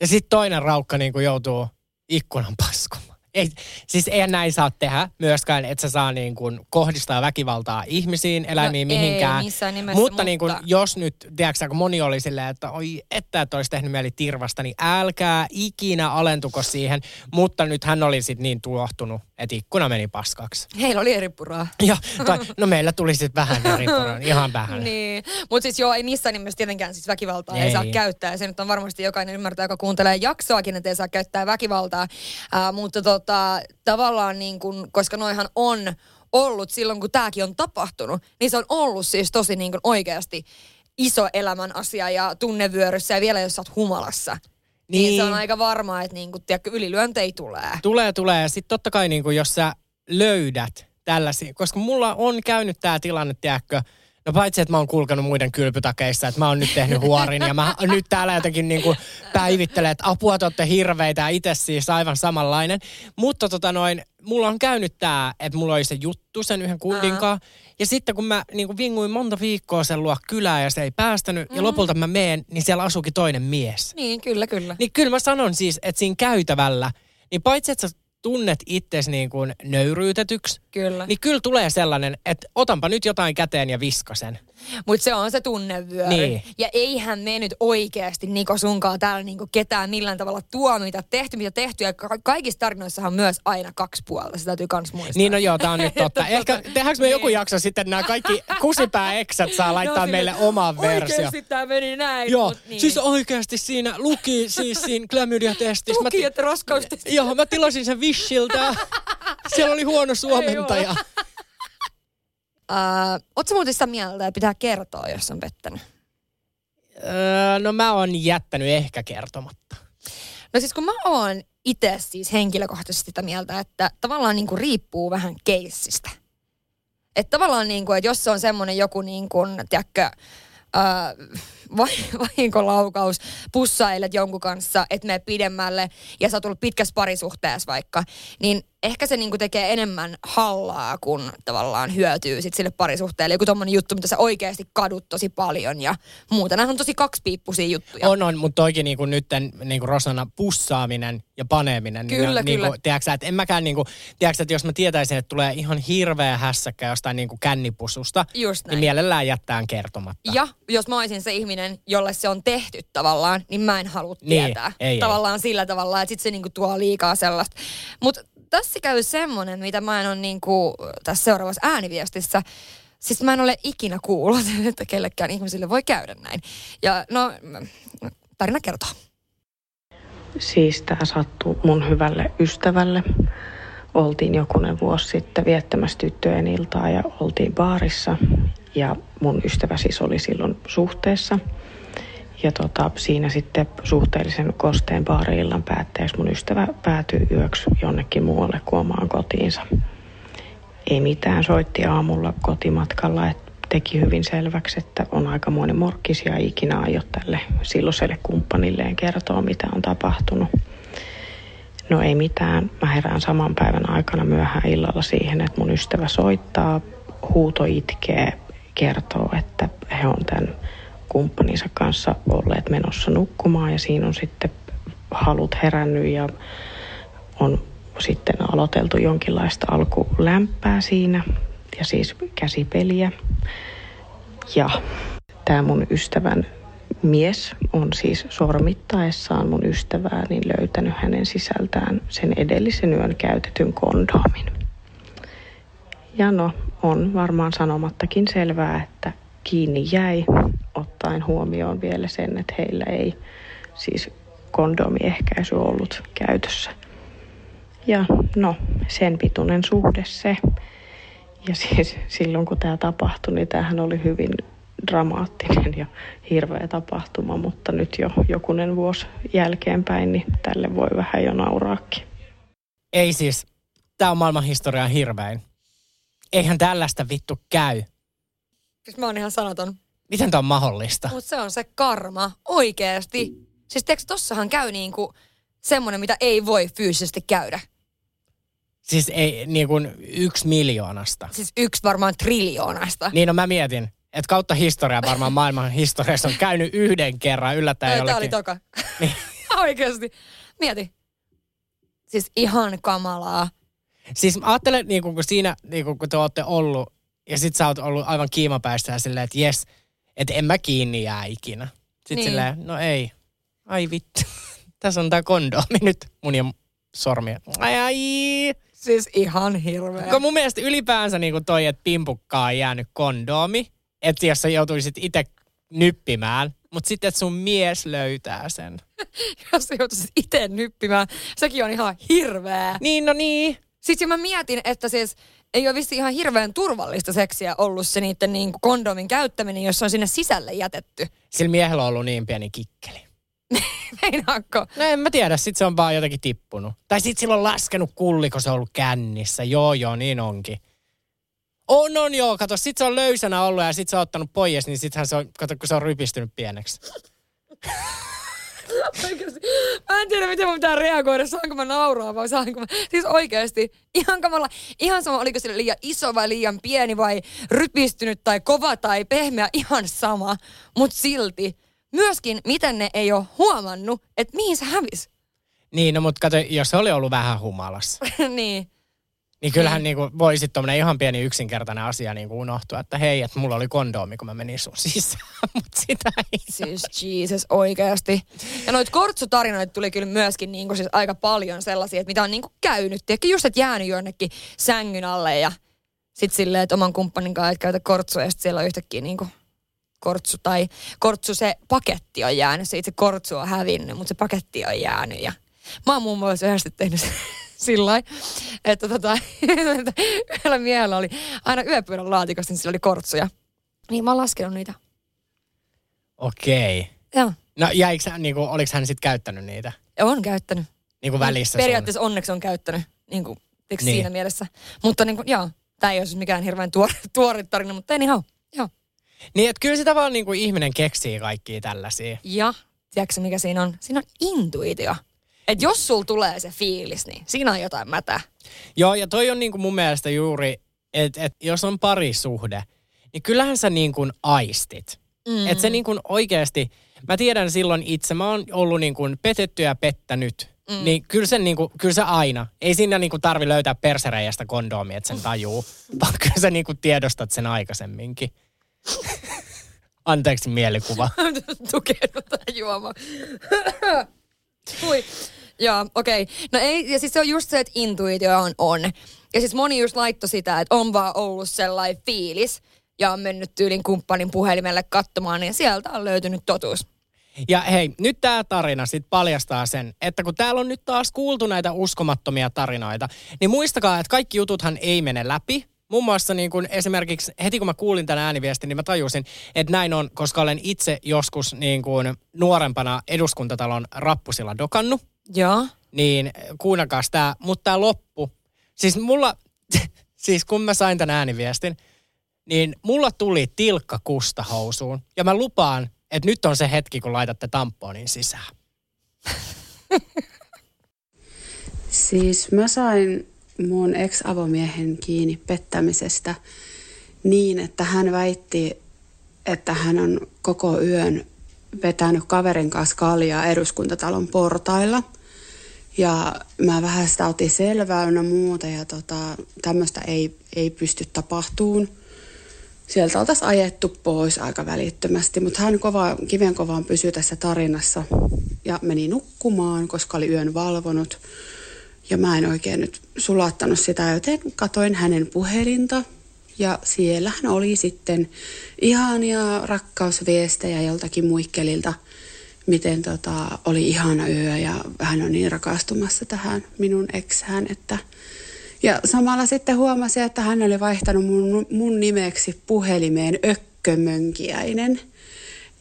Ja sitten toinen raukka niin kuin joutuu ikkunan paskomaan. Ei, siis eihän näin saa tehdä myöskään, että se saa niin kuin kohdistaa väkivaltaa ihmisiin, eläimiin, No ei, mihinkään. missään nimessä, mutta, niin kuin, mutta- jos nyt, tiedätkö, kun moni oli silleen, että oi, että et olisi tehnyt mieli tirvasta, niin älkää ikinä alentuko siihen. Mutta nyt hän oli sitten niin tuohtunut, että ikkuna meni paskaksi. Heillä oli eri puraa. <laughs> Ja, tai, no meillä tuli sitten vähän eri puran, ihan vähän. Niin, mutta siis joo, ei missään nimessä tietenkään siis väkivaltaa ei. ei Ei. saa käyttää. Se nyt on varmasti jokainen ymmärtää, joka kuuntelee jaksoakin, että ei saa käyttää väkivaltaa. Ää, mutta tota, tavallaan niin kun, koska noihan on ollut silloin, kun tämäkin on tapahtunut, niin se on ollut siis tosi niin kuin oikeasti iso elämän asia ja tunnevyöryssä ja vielä jos sä oot humalassa. Niin, niin se on aika varmaa, että niin kuin, tiedätkö, ylilyöntei tulee. Tulee, tulee. Ja sitten totta kai niin kuin, jos sä löydät tällaisia, koska mulla on käynyt tämä tilanne, tiedätkö, No paitsi, että mä oon kulkenut muiden kylpytakeissa, että mä oon nyt tehnyt huorin ja mä nyt täällä jotenkin niin kuin päivittelen, että apua te olette hirveitä ja itse siis aivan samanlainen. Mutta tota noin, mulla on käynyt tää, että mulla oli se juttu sen yhden kundin kanssa. Ja sitten kun mä niin kuin vinguin monta viikkoa sen luo kylää ja se ei päästänyt mm. ja lopulta mä meen, niin siellä asuukin toinen mies. Niin, kyllä, kyllä. Niin kyllä mä sanon siis, että siinä käytävällä, niin paitsi että sä tunnet itsesi niin kuin nöyryytetyksi, Kyllä. niin kyllä tulee sellainen, että otanpa nyt jotain käteen ja viskasen. Mutta se on se tunnevyöry. Niin. Ja eihän me nyt oikeasti Niko sunkaan täällä niinku ketään millään tavalla tuo, mitä tehty, mitä tehty. Ja ka- kaikissa tarinoissahan on myös aina kaksi puolta. Se täytyy kans muistaa. Niin no joo, tää on nyt <laughs> totta. Ehkä tehdäänkö me joku jakso sitten, nämä kaikki kusipää-eksät saa laittaa <laughs> No, meille oman versio. Oikeasti tää meni näin. Joo, niin. siis oikeasti siinä luki siis siinä klamydia-testissä. Luki, että raskaustesti. Joo, mä tilasin sen Wishiltä. <laughs> Siellä oli huono suomentaja. Oletko muuten sitä mieltä, että pitää kertoa, jos on pettänyt? Öö, no mä oon jättänyt ehkä kertomatta. No siis kun mä oon itse siis henkilökohtaisesti sitä mieltä, että tavallaan niin kuin riippuu vähän keissistä. Että tavallaan niin kuin, että jos se on semmoinen joku niin kuin, tiedätkö, vai- vahinkolaukaus, pussailet jonkun kanssa, että mene pidemmälle ja sä oot ollut pitkässä parisuhteessa vaikka, niin ehkä se niinku tekee enemmän hallaa, kun tavallaan hyötyy sit sille parisuhteelle. Joku tommonen juttu, mitä sä oikeasti kadut tosi paljon ja muuta. Nämä on tosi kaksipiippuisia juttuja. On, on, mutta toikin niinku nytten niinku Rosana pussaaminen ja paneeminen. niin Kyllä, Niinku, kyllä. tiedätkö, että en mäkään niinku, tiedätkö, että jos mä tietäisin, että tulee ihan hirveä hässäkkä jostain niinku kännipususta, Just niin mielellään jättään kertomatta. Ja jos mä olisin se ihminen, jolle se on tehty tavallaan, niin mä en halua Niin, tietää. ei, ei. tavallaan sillä tavalla, että sit se niinku tuo liikaa sellaista. Mutta tässä käy semmonen, mitä mä en ole niinku tässä seuraavassa ääniviestissä. Siis mä en ole ikinä kuullut, <laughs> että kellekään ihmisille voi käydä näin. Ja no, tarina kertoo. Siis tämä sattui mun hyvälle ystävälle. Oltiin jokunen vuosi sitten viettämässä tyttöjen iltaa ja oltiin baarissa. Ja mun ystävä siis oli silloin suhteessa. Ja tota, siinä sitten suhteellisen kosteen baari-illan päätteeksi mun ystävä päätyi yöksi jonnekin muualle kuin omaan kotiinsa. Ei mitään, soitti aamulla kotimatkalla, että teki hyvin selväksi, että on aikamoinen morkkis ja ei ikinä aio tälle silloiselle kumppanilleen kertoa, mitä on tapahtunut. No ei mitään. Mä herään saman päivän aikana myöhään illalla siihen, että mun ystävä soittaa, huuto itkee, kertoo, että he on tämän kumppaninsa kanssa olleet menossa nukkumaan ja siinä on sitten halut herännyt ja on sitten aloiteltu jonkinlaista alkulämpää siinä ja siis käsipeliä. Ja tämä mun ystävän mies on siis sormittaessaan mun ystävää niin löytänyt hänen sisältään sen edellisen yön käytetyn kondoomin. Ja no, on varmaan sanomattakin selvää, että kiinni jäi, ottaen huomioon vielä sen, että heillä ei siis kondomiehkäisy ollut käytössä. Ja no, sen pituinen suhde se. Ja siis silloin kun tämä tapahtui, niin tämähän oli hyvin dramaattinen ja hirveä tapahtuma, mutta nyt jo jokunen vuosi jälkeenpäin, niin tälle voi vähän jo nauraakin. Ei siis, tää on maailman historian hirvein. Eihän tällaista vittu käy. Siis mä oon ihan sanaton. Miten tää on mahdollista? Mutta se on se karma, oikeesti. Siis tiiäks, tossahan käy niinku semmonen, mitä ei voi fyysisesti käydä. Siis ei niin kuin yksi miljoonasta. Siis yksi varmaan triljoonasta. Niin no mä mietin, että kautta historiaa varmaan maailman historiassa on käynyt yhden kerran yllättäen Tää oli jollekin. toka. Niin. <laughs> Oikeesti. Mieti. Siis ihan kamalaa. Siis mä ajattelen, niin kun siinä, niin kun te olette ollut, ja sit sä oot ollut aivan kiimapäistä ja silleen, että jes, että en mä kiinni jää ikinä. Sitten Niin. silleen, no ei. Ai vittu. <laughs> Tässä on tää kondoomi <laughs> nyt mun ja sormia. Ai ai. Siis ihan hirveä. Kun mun mielestä ylipäänsä niin kuin toi, että pimpukkaa on jäänyt kondoomi, että jos sä joutuisit itse nyppimään, mutta sitten, että sun mies löytää sen. <laughs> Jos sä joutuisit itse nyppimään, sekin on ihan hirveä. Niin, no niin. Ja mä mietin, että siis ei ole vissi ihan hirveän turvallista seksiä ollut se niiden niin kuin kondomin käyttäminen, jos se on sinne sisälle jätetty. Sillä miehellä on ollut niin pieni kikkeli. <laughs> Meinaatko? No en mä tiedä, sit se on vaan jotenkin tippunut. Tai sit sillä on laskenut kulli, kun se on ollut kännissä. Joo, joo, niin onkin. On, on joo, kato, sit se on löysänä ollut ja sit se on ottanut pois, niin sittenhän se on, kato, kun se on rypistynyt pieneksi. <laughs> <laughs> Oikeasti. Mä en tiedä, miten mun pitää reagoida. Saanko mä nauraa vai saanko mä... Siis oikeasti. Ihan kamala. Ihan sama, oliko sille liian iso vai liian pieni vai rypistynyt tai kova tai pehmeä. Ihan sama. Mut silti. Myöskin, miten ne ei ole huomannut, että mihin se hävisi. Niin, no mutta kato, jos se oli ollut vähän humalassa, <laughs> niin. Niin kyllähän niin. Niinku voi sitten tommonen ihan pieni yksinkertainen asia niinku unohtua, että hei, että mulla oli kondoomi, kun mä menin sun sisään, <laughs> mutta sitä ei. <laughs> Siis Jesus oikeasti. Ja noita kortsutarinoita tuli kyllä myöskin niinku siis aika paljon sellaisia, että mitä on niinku käynyt. Tiedätkö, just että jäänyt jonnekin sängyn alle ja sit silleen, että oman kumppanin kanssa et käytä kortsua ja sit siellä on yhtäkkiä niinku kortsu tai kortsu se paketti on jäänyt. Se itse kortsu on hävinnyt, mutta se paketti on jäänyt ja mä oon muun muassa yhdessä tehnyt <laughs> sillä että tota, <laughs> yhdellä miehellä oli aina yöpöydän laatikossa, niin sillä oli kortsuja. Niin mä oon laskenut niitä. Okei. Joo. No jäikö hän, niinku, oliko hän sitten käyttänyt niitä? On käyttänyt. Niinku välissä Periaatteessa onneksi on käyttänyt niin kuin, niin. Niin. siinä mielessä. Mutta niin kuin, joo, tämä ei ole siis mikään hirveän tuore, <laughs> tuore tarina, mutta anyhow, joo. Niin, että kyllä sitä vaan niinku ihminen keksii kaikkia tällaisia. Ja, tiedätkö mikä siinä on? Siinä on intuitio. Että jos sul tulee se fiilis, niin siinä on jotain mätää. Joo, ja toi on niinku mun mielestä juuri, että et jos on parisuhde, niin kyllähän sä niin kuin aistit. Mm. Että se niin kuin oikeasti, mä tiedän silloin itse, mä oon ollut niin kuin petetty ja pettänyt. Mm. Niin kyllä se, niin kuin, kyllä se aina, ei siinä niin kuin tarvi löytää persereijästä kondoomia, että sen tajuu, vaan kyllä sä niin kuin tiedostat sen aikaisemminkin. <laughs> Anteeksi mielikuva. <laughs> Tukenut juomaan. Hui. Joo, okei. Okay. No ei, ja siis se on just se, että intuitio on on. Ja siis moni just laittoi sitä, että on vaan ollut sellainen fiilis ja on mennyt tyylin kumppanin puhelimelle katsomaan, niin sieltä on löytynyt totuus. Ja hei, nyt tämä tarina sitten paljastaa sen, että kun täällä on nyt taas kuultu näitä uskomattomia tarinoita, niin muistakaa, että kaikki jututhan ei mene läpi. Muun muassa niin kun esimerkiksi heti kun mä kuulin tämän ääniviestin, niin mä tajusin, että näin on, koska olen itse joskus niin kuin nuorempana eduskuntatalon rappusilla dokannut. Joo. Niin kuunnelkaa tämä, mutta tämä loppu. Siis mulla, <laughs> siis kun mä sain tämän ääniviestin, niin mulla tuli tilkka kusta housuun. Ja mä lupaan, että nyt on se hetki, kun laitatte tamponin sisään. <laughs> Siis mä sain mun ex-avomiehen kiinni pettämisestä niin, että hän väitti, että hän on koko yön vetänyt kaverin kanssa kaljaa eduskuntatalon portailla. Ja mä vähän sitä otin selvää ynnä muuta ja tota, tämmöistä ei, ei pysty tapahtuun. Sieltä oltaisiin ajettu pois aika välittömästi, mutta hän kova, kiven kovaan pysyi tässä tarinassa ja meni nukkumaan, koska oli yön valvonut. Ja mä en oikein nyt sulattanut sitä, joten katoin hänen puhelinta. Ja siellä hän oli sitten ihania rakkausviestejä joltakin muikkelilta, miten tota, oli ihana yö ja hän on niin rakastumassa tähän minun eksään, että ja samalla sitten huomasin, että hän oli vaihtanut mun, mun nimeksi puhelimeen Ökkömönkiäinen.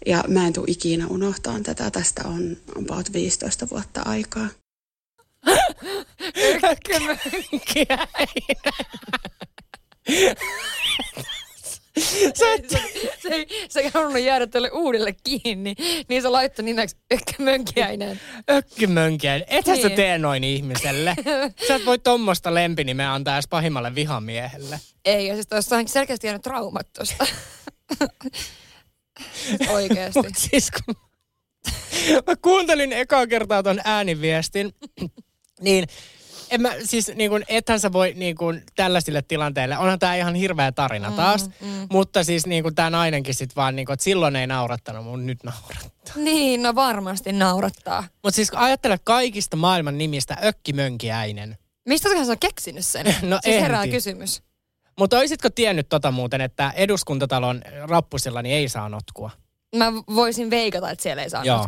Ja mä en tule ikinä unohtamaan tätä. Tästä on about 15 vuotta aikaa. <laughs> Sä et... se, se, se ei halunnut jäädä tälle uudelle kiinni, niin se laittoi nimeksi Ökkömönkiäinen. Ökkimönkiäinen. Ethän niin. Sä tee noin ihmiselle. <laughs> Sä et voi tommosta lempinimeä antaa edes pahimmalle vihamiehelle. Ei, ja siis tuossa on selkeästi jäänyt traumat tuosta. <laughs> Oikeesti. Mut siis kun mä kuuntelin ekaa kertaa ton ääniviestin, <clears throat> niin en mä, siis niin kun, ethän sä voi niin kun, tällaisille tilanteille, onhan tää ihan hirveä tarina taas, mm, mm. mutta siis niin kun, tää nainenkin sit vaan, niin kun, että silloin ei naurattanut, mun nyt naurattaa. Niin, no varmasti naurattaa. Mutta siis ajattele kaikista maailman nimistä Ökkimönkiäinen. Mistä sä on keksinyt sen? <laughs> No siis herää kysymys. Mutta oisitko tiennyt tota muuten, että eduskuntatalon rappusilla niin ei saa notkua? Mä voisin veikata, että siellä ei saa Joo.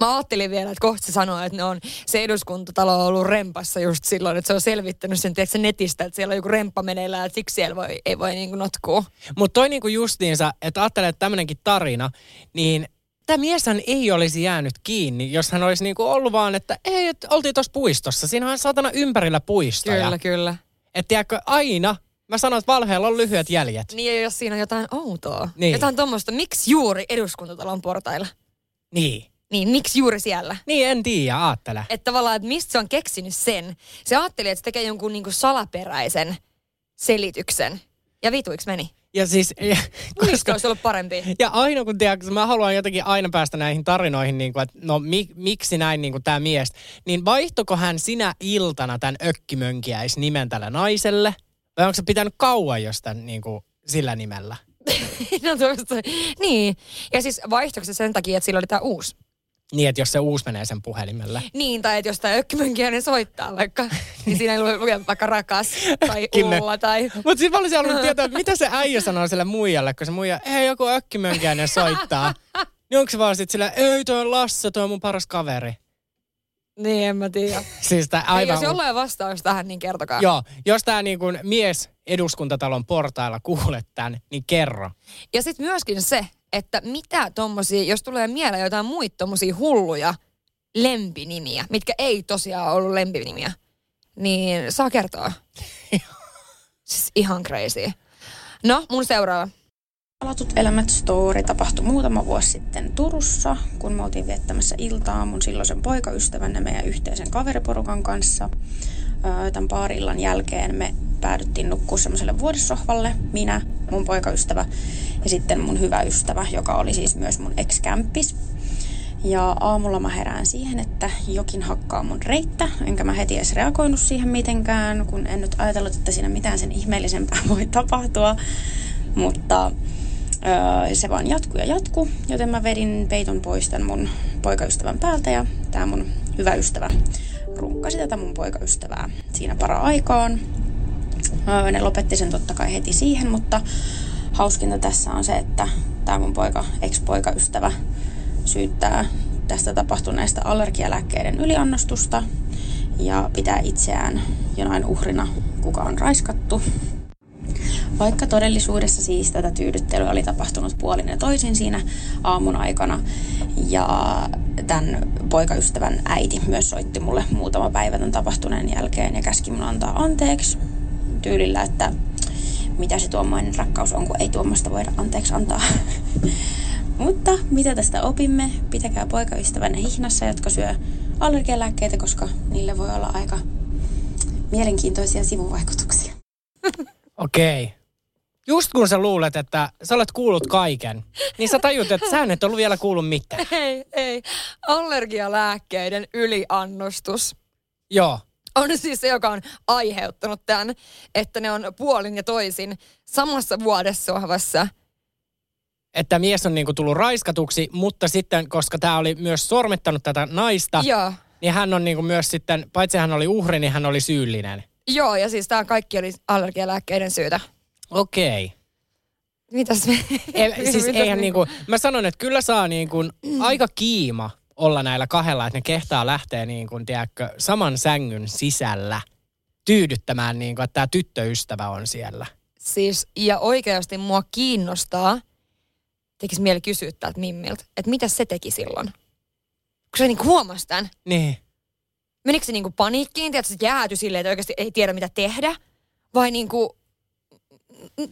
Mä ajattelin vielä, että kohta se sanoo, että ne on, se eduskuntatalo on ollut rempassa just silloin, että se on selvittänyt sen tiedätkö, netistä, että siellä on joku remppa meneillään, että siksi siellä voi, ei voi niin notkua. Mutta toi niinku justiinsa, että ajattelee, että tämmöinenkin tarina, niin tämä mieshän ei olisi jäänyt kiinni, jos hän olisi niinku ollut vaan, että ei, että oltiin tuossa puistossa. Siinä on saatana ympärillä puistoja. Kyllä, kyllä. Että tiedätkö, aina, mä sanon, että valheella on lyhyet jäljet. Niin ja jos siinä on jotain outoa, Niin. jotain tuommoista, miksi juuri eduskuntatalon portailla? Niin. Niin, miksi juuri siellä? Niin, en tiedä, aattele. Että tavallaan, että mistä se on keksinyt sen. Se ajatteli, että se tekee jonkun niinku salaperäisen selityksen. Ja vituiksi meni. Ja siis, ja, Mistä olisi ollut parempi? ja aina kun tiedätkö, mä haluan jotenkin aina päästä näihin tarinoihin, niin kuin, että no mi, miksi näin niin kuin tämä mies, niin vaihtoko hän sinä iltana tämän ökkimönkiäis nimen tälle naiselle? Vai onko se pitänyt kauan jostain niin kuin, sillä nimellä? <laughs> no, tuosta, niin. Ja siis vaihtoiko se sen takia, että sillä oli tämä uusi? Niin, että jos se uusi menee sen puhelimelle. Niin, tai että jos tämä ökkimönkiäinen soittaa vaikka, <laughs> niin siinä ei lue vaikka rakas tai ulla tai... Mutta sitten mä olisin halunnut <laughs> tietää, että mitä se äijä sanoo sille muijalle, kun se muija, hei joku ökkimönkiäinen soittaa. Niin onko se vaan sitten sillä, ei toi on Lasse, toi on mun paras kaveri. Niin, en mä tiedä. <laughs> Siis tää Ei, aivan... jos jollain vastaus tähän, niin kertokaa. Joo, jos tämä niin kuin mies eduskuntatalon portailla kuulet tämän, niin kerro. Ja sitten myöskin se, että mitä tommosia, jos tulee mieleen jotain muita tommosia hulluja lempinimiä, mitkä ei tosiaan ollut lempinimiä, niin saa kertoa. <laughs> siis ihan crazy. No, mun seuraava. Palatut elämät story tapahtui muutama vuosi sitten Turussa, kun me oltiin viettämässä iltaa mun silloisen poikaystävän ja meidän yhteisen kaveriporukan kanssa. Tämän baarillan jälkeen me päädyttiin nukkua semmoiselle vuodessohvalle, minä, mun poikaystävä ja sitten mun hyvä ystävä, joka oli siis myös mun ex-kämppis. Ja aamulla mä herään siihen, että jokin hakkaa mun reittä, enkä mä heti edes reagoinut siihen mitenkään, kun en nyt ajatellut, että siinä mitään sen ihmeellisempää voi tapahtua. Mutta öö, se vaan jatkuu ja jatkuu, joten mä vedin peiton pois tämän mun poikaystävän päältä ja tämä mun hyvä ystävä runkkasi tätä mun poikaystävää siinä para-aikaan. Öö, ne lopetti sen totta kai heti siihen, mutta hauskinta tässä on se, että tämä mun poika, ex-poikaystävä syyttää tästä tapahtuneesta allergialääkkeiden yliannostusta ja pitää itseään jonain uhrina, kuka on raiskattu. Vaikka todellisuudessa siis tätä tyydyttelyä oli tapahtunut puolin ja toisin siinä aamun aikana. Ja tämän poikaystävän äiti myös soitti mulle muutama päivä tämän tapahtuneen jälkeen ja käski mun antaa anteeksi tyylillä, että mitä se tuommoinen rakkaus on, kun ei tuommoista voida anteeksi antaa. <laughs> Mutta mitä tästä opimme? Pitäkää poikaystävänne hihnassa, jotka syö allergialääkkeitä, koska niille voi olla aika mielenkiintoisia sivuvaikutuksia. Okei. Just kun sä luulet, että sä olet kuullut kaiken, niin sä tajut, että sä et ollut vielä kuullut mitään. <laughs> Ei, ei. Allergialääkkeiden yliannostus Joo. on siis se, joka on aiheuttanut tämän, että ne on puolin ja toisin samassa vuodessohvassa. Että mies on niinku tullut raiskatuksi, mutta sitten, koska tämä oli myös sormittanut tätä naista, Joo. niin hän on niinku myös sitten, paitsi hän oli uhri, niin hän oli syyllinen. Joo, ja siis tämä kaikki oli allergialääkkeiden syytä. Okei. Mitäs me... Ei, <laughs> siis mitäs eihän me- niinku, mä sanon, että kyllä saa niinku aika kiima olla näillä kahdella, että ne kehtaa lähteä niinku, tiedätkö, saman sängyn sisällä tyydyttämään, niinku, että tämä tyttöystävä on siellä. Siis, ja oikeasti mua kiinnostaa, tekisi mieli kysyä täältä Mimmiltä, että mitä se teki silloin? Kun se niinku huomasi tämän. Niin. Menikö se niinku paniikkiin, tiedätkö, se jäätyi silleen, että oikeasti ei tiedä mitä tehdä? Vai niinku,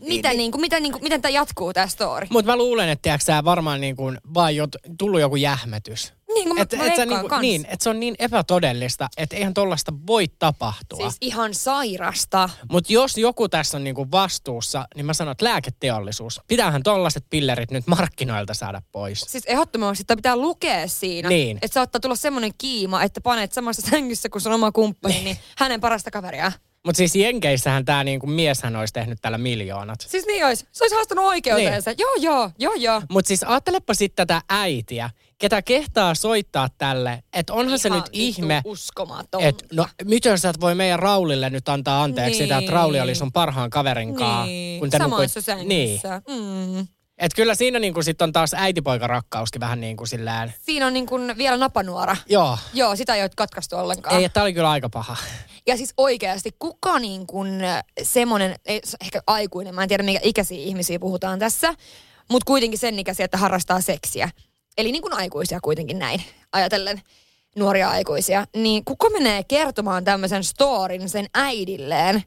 mitä, niinku, mitä, niinku, miten tämä jatkuu tämä story? Mutta mä luulen, että tiedätkö, varmaan niinku, vaan jot, tullut joku jähmätys. Niin, mä, Et, mä et sä niinku, kans. niin, että se on niin epätodellista, että eihän tollasta voi tapahtua. Siis ihan sairasta. Mutta jos joku tässä on niinku vastuussa, niin mä sanon, että lääketeollisuus. Pitäähän tollaset pillerit nyt markkinoilta saada pois. Siis ehdottomasti sitä pitää lukea siinä. Niin. Että saattaa tulla semmoinen kiima, että panet samassa sängyssä kuin sun oma kumppani, niin hänen parasta kaveria. Mutta siis Jenkeissähän tämä niinku mieshän olisi tehnyt tällä miljoonat. Siis niin olisi. Se olisi haastanut oikeuteensa. Joo, joo, joo, joo. Mutta siis ajattelepa sitten tätä äitiä, ketä kehtaa soittaa tälle, että onhan se Ihan nyt vittu ihme, uskomatonta. että no miten sä et voi meidän Raulille nyt antaa anteeksi sitä, että Niin. Rauli oli sun parhaan kaverin kanssa. Niin, kun te samoissa nukuit- Niin. sängyssä. Mm. Et kyllä siinä niin kuin sit on taas äitipoikarakkauskin vähän niin kuin sillään. Siinä on niin kuin vielä napanuora. Joo. Joo, sitä ei ole katkaistu ollenkaan. Ei, että oli kyllä aika paha. Ja siis oikeasti, kuka niin kuin semmoinen, ehkä aikuinen, mä en tiedä mikä ikäisiä ihmisiä puhutaan tässä, mutta kuitenkin sen ikäisiä, että harrastaa seksiä. Eli niin kuin aikuisia kuitenkin näin, ajatellen nuoria aikuisia. Niin kuka menee kertomaan tämmöisen storin sen äidilleen,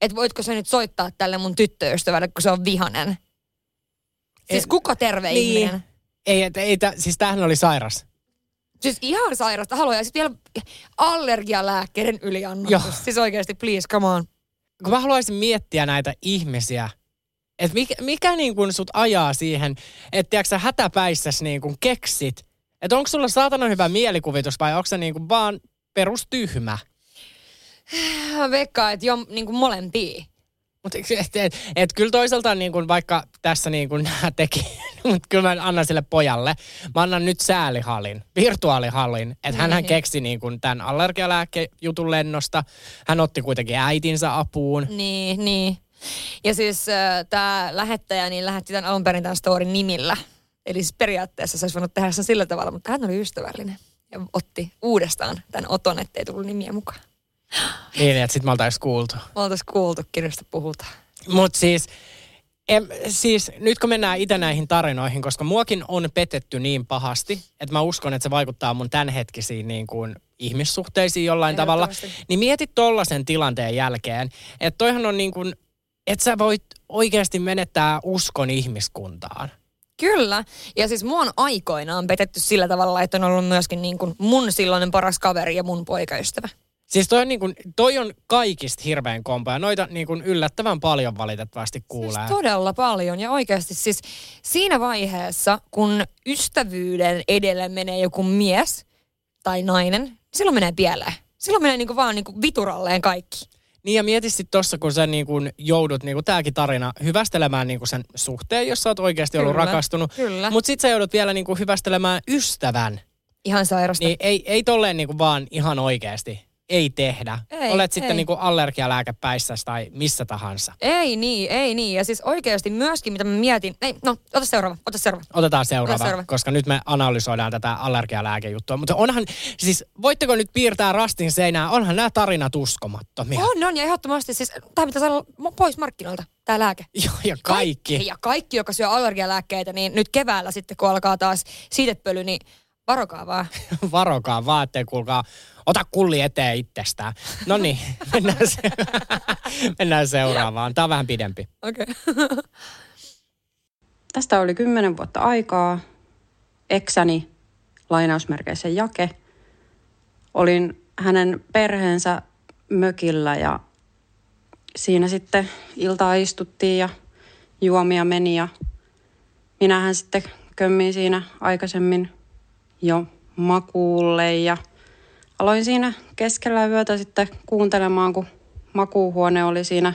että voitko sä nyt soittaa tälle mun tyttöystävälle, kun se on vihanen? Siis kuka terve Niin. ihminen? Ei, et, ei, tä, siis tämähän oli sairas. Siis ihan sairasta. Haluaa. Ja sitten vielä allergialääkkeiden yliannostus. Joo. Siis oikeasti, please, come on. Kun mä haluaisin miettiä näitä ihmisiä, että mikä, mikä niin kuin sut ajaa siihen, että tiedätkö sä hätäpäissäs niin kuin keksit, että onko sulla saatana hyvä mielikuvitus vai onko se niin kuin vaan perustyhmä? Mä veikkaan, että jo niin kuin molempia. Mutta et, et, et, kyllä toisaalta niin kuin vaikka tässä <laughs> niin kuin nämä teki, mutta kyllä mä annan sille pojalle. Mä annan nyt säälihallin, virtuaalihallin. Että hän Niin. keksi niin kuin tämän allergialääkejutun lennosta. Hän otti kuitenkin äitinsä apuun. Niin, niin. Ja siis äh, tämä lähettäjä niin lähetti tämän alun perin tämän storin nimillä. Eli siis periaatteessa se olisi voinut tehdä sen sillä tavalla, mutta hän oli ystävällinen. Ja otti uudestaan tämän oton, ettei tullut nimiä mukaan. <gasps> Niin, että sit me oltais kuultu. Me oltaisiin kuultu, kenestä puhutaan. Mutta siis, em, siis nyt kun mennään itse näihin tarinoihin, koska muakin on petetty niin pahasti, että mä uskon, että se vaikuttaa mun tämänhetkisiin niin kuin ihmissuhteisiin jollain tavalla, niin mieti tollasen tilanteen jälkeen, että toihan on niin kuin, että sä voit oikeasti menettää uskon ihmiskuntaan. Kyllä. Ja siis mua on aikoinaan petetty sillä tavalla, että on ollut myöskin niin kuin mun silloinen paras kaveri ja mun poikaystävä. Siis toi on, niin kuin, toi on kaikista hirveän kompa ja noita niin kuin yllättävän paljon valitettavasti kuulee. Todella paljon ja oikeasti siis siinä vaiheessa, kun ystävyyden edelle menee joku mies tai nainen, niin silloin menee pieleen. Silloin menee niinku vaan niinku vituralleen kaikki. Niin ja mieti sitten tossa, kun sä niin kun joudut, niin kuin tääkin tarina, hyvästelemään niin kuin sen suhteen, jos sä oot oikeasti ollut Kyllä, rakastunut. kyllä. Mutta sit sä joudut vielä niin kuin hyvästelemään ystävän. Ihan sairasta. Niin ei, ei tolleen niin kuin vaan ihan oikeasti. Ei tehdä. Ei, Olet sitten ei. niin kuin tai missä tahansa. Ei niin, ei niin. Ja siis oikeasti myöskin, mitä mä mietin... Ei, no, ota seuraava, ota seuraava. Otetaan seuraava, Ota seuraava. koska nyt me analysoidaan tätä allergialääkejuttua. Mutta onhan, siis voitteko nyt piirtää rastin seinään, onhan nämä tarinat uskomattomia. On, on, ja ehdottomasti siis, tämä olla mo- pois markkinoilta, tämä lääke. <laughs> Joo, ja kaikki. Ja kaikki, joka syö allergialääkkeitä, niin nyt keväällä sitten, kun alkaa taas siitepöly, niin varokaa vaan. <laughs> Varokaa vaan, ettei kuulkaa, ota kulli eteen itsestään. No niin, <laughs> mennään, se, <laughs> mennään seuraavaan. Tämä on vähän pidempi. Okei. Okay. <laughs> Tästä oli kymmenen vuotta aikaa. Eksäni, lainausmerkeissä Jake. Olin hänen perheensä mökillä ja siinä sitten iltaa istuttiin ja juomia meni ja minähän sitten kömmin siinä aikaisemmin jo makuulle ja aloin siinä keskellä yötä sitten kuuntelemaan, kun makuuhuone oli siinä